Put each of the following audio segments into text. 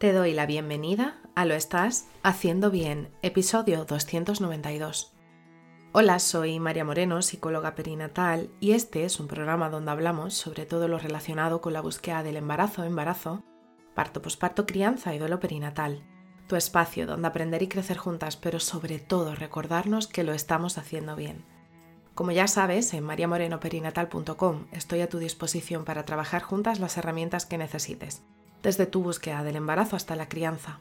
Te doy la bienvenida a Lo Estás Haciendo Bien, episodio 292. Hola, soy María Moreno, psicóloga perinatal, y este es un programa donde hablamos sobre todo lo relacionado con la búsqueda del embarazo, embarazo, parto, posparto, crianza y duelo perinatal. Tu espacio donde aprender y crecer juntas, pero sobre todo recordarnos que lo estamos haciendo bien. Como ya sabes, en mariamorenoperinatal.com estoy a tu disposición para trabajar juntas las herramientas que necesites desde tu búsqueda del embarazo hasta la crianza.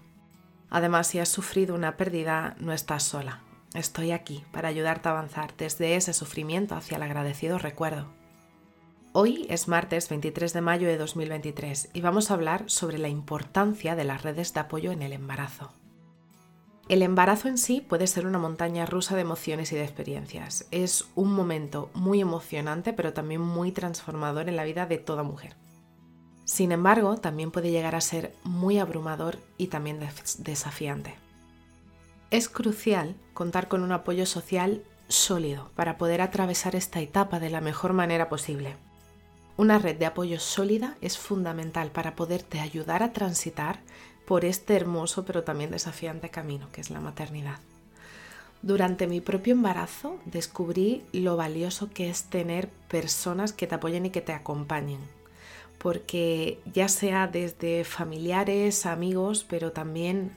Además, si has sufrido una pérdida, no estás sola. Estoy aquí para ayudarte a avanzar desde ese sufrimiento hacia el agradecido recuerdo. Hoy es martes 23 de mayo de 2023 y vamos a hablar sobre la importancia de las redes de apoyo en el embarazo. El embarazo en sí puede ser una montaña rusa de emociones y de experiencias. Es un momento muy emocionante pero también muy transformador en la vida de toda mujer. Sin embargo, también puede llegar a ser muy abrumador y también desafiante. Es crucial contar con un apoyo social sólido para poder atravesar esta etapa de la mejor manera posible. Una red de apoyo sólida es fundamental para poderte ayudar a transitar por este hermoso pero también desafiante camino que es la maternidad. Durante mi propio embarazo descubrí lo valioso que es tener personas que te apoyen y que te acompañen porque ya sea desde familiares, amigos, pero también,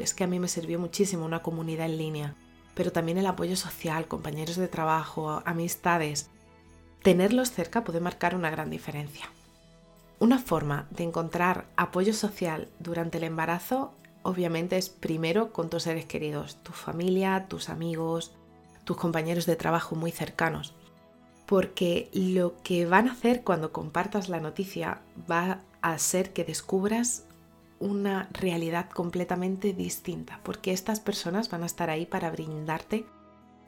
es que a mí me sirvió muchísimo una comunidad en línea, pero también el apoyo social, compañeros de trabajo, amistades. Tenerlos cerca puede marcar una gran diferencia. Una forma de encontrar apoyo social durante el embarazo obviamente es primero con tus seres queridos, tu familia, tus amigos, tus compañeros de trabajo muy cercanos porque lo que van a hacer cuando compartas la noticia va a ser que descubras una realidad completamente distinta, porque estas personas van a estar ahí para brindarte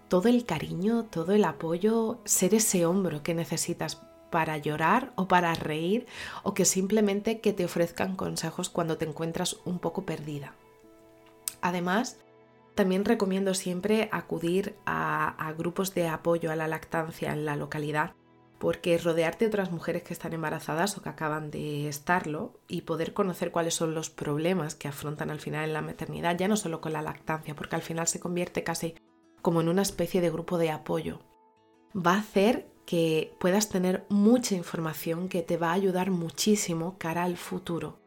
todo el cariño, todo el apoyo, ser ese hombro que necesitas para llorar o para reír o que simplemente que te ofrezcan consejos cuando te encuentras un poco perdida. Además, también recomiendo siempre acudir a, grupos de apoyo a la lactancia en la localidad porque rodearte de otras mujeres que están embarazadas o que acaban de estarlo y poder conocer cuáles son los problemas que afrontan al final en la maternidad, ya no solo con la lactancia, porque al final se convierte casi como en una especie de grupo de apoyo, va a hacer que puedas tener mucha información que te va a ayudar muchísimo cara al futuro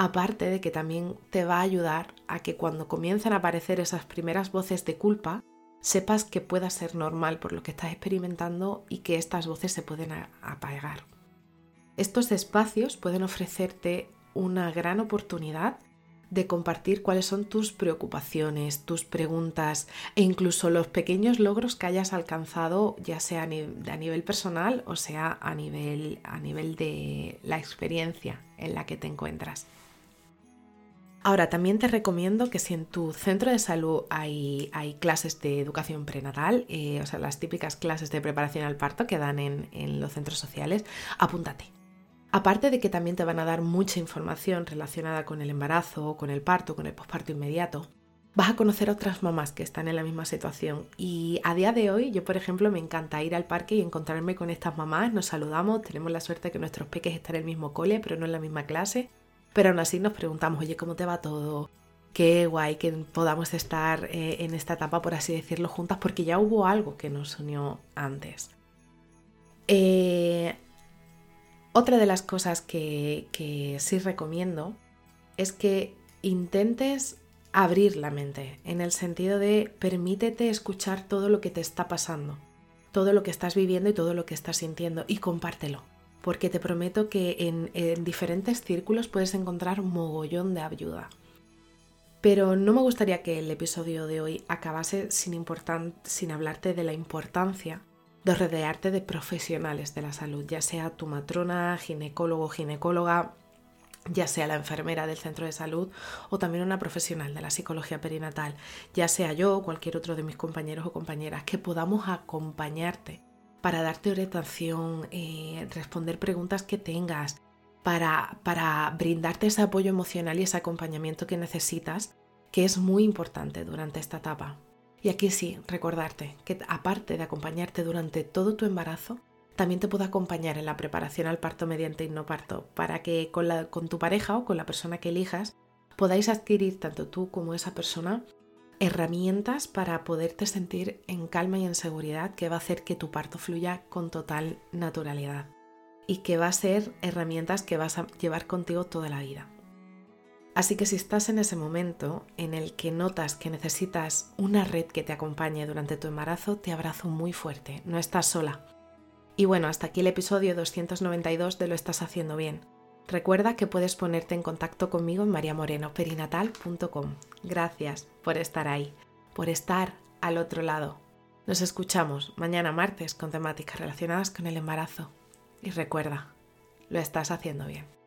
aparte de que también te va a ayudar a que cuando comiencen a aparecer esas primeras voces de culpa, sepas que pueda ser normal por lo que estás experimentando y que estas voces se pueden apagar. Estos espacios pueden ofrecerte una gran oportunidad de compartir cuáles son tus preocupaciones, tus preguntas e incluso los pequeños logros que hayas alcanzado, ya sea a nivel personal o sea a nivel, a nivel de la experiencia en la que te encuentras. Ahora, también te recomiendo que si en tu centro de salud hay, clases de educación prenatal, eh, o sea, las típicas clases de preparación al parto que dan en, los centros sociales, apúntate. Aparte de que también te van a dar mucha información relacionada con el embarazo, con el parto, con el posparto inmediato, vas a conocer a otras mamás que están en la misma situación. Y a día de hoy, yo por ejemplo, me encanta ir al parque y encontrarme con estas mamás, nos saludamos, tenemos la suerte de que nuestros peques están en el mismo cole, pero no en la misma clase pero aún así nos preguntamos, oye, ¿cómo te va todo? Qué guay que podamos estar eh, en esta etapa, por así decirlo, juntas, porque ya hubo algo que nos unió antes. Eh, otra de las cosas que, que sí recomiendo es que intentes abrir la mente, en el sentido de permítete escuchar todo lo que te está pasando, todo lo que estás viviendo y todo lo que estás sintiendo y compártelo porque te prometo que en, diferentes círculos puedes encontrar mogollón de ayuda. Pero no me gustaría que el episodio de hoy acabase sin, sin hablarte de la importancia de rodearte de profesionales de la salud, ya sea tu matrona, ginecólogo, ginecóloga, ya sea la enfermera del centro de salud o también una profesional de la psicología perinatal, ya sea yo o cualquier otro de mis compañeros o compañeras, que podamos acompañarte para darte orientación, eh, responder preguntas que tengas, para, para brindarte ese apoyo emocional y ese acompañamiento que necesitas, que es muy importante durante esta etapa. Y aquí sí, recordarte que aparte de acompañarte durante todo tu embarazo, también te puedo acompañar en la preparación al parto mediante parto para que con, la, con tu pareja o con la persona que elijas podáis adquirir tanto tú como esa persona herramientas para poderte sentir en calma y en seguridad que va a hacer que tu parto fluya con total naturalidad y que va a ser herramientas que vas a llevar contigo toda la vida. Así que si estás en ese momento en el que notas que necesitas una red que te acompañe durante tu embarazo, te abrazo muy fuerte, no estás sola. Y bueno, hasta aquí el episodio 292 de Lo estás haciendo bien. Recuerda que puedes ponerte en contacto conmigo en mariamorenoperinatal.com. Gracias por estar ahí, por estar al otro lado. Nos escuchamos mañana martes con temáticas relacionadas con el embarazo. Y recuerda, lo estás haciendo bien.